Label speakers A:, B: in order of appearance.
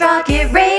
A: Rocket Radio.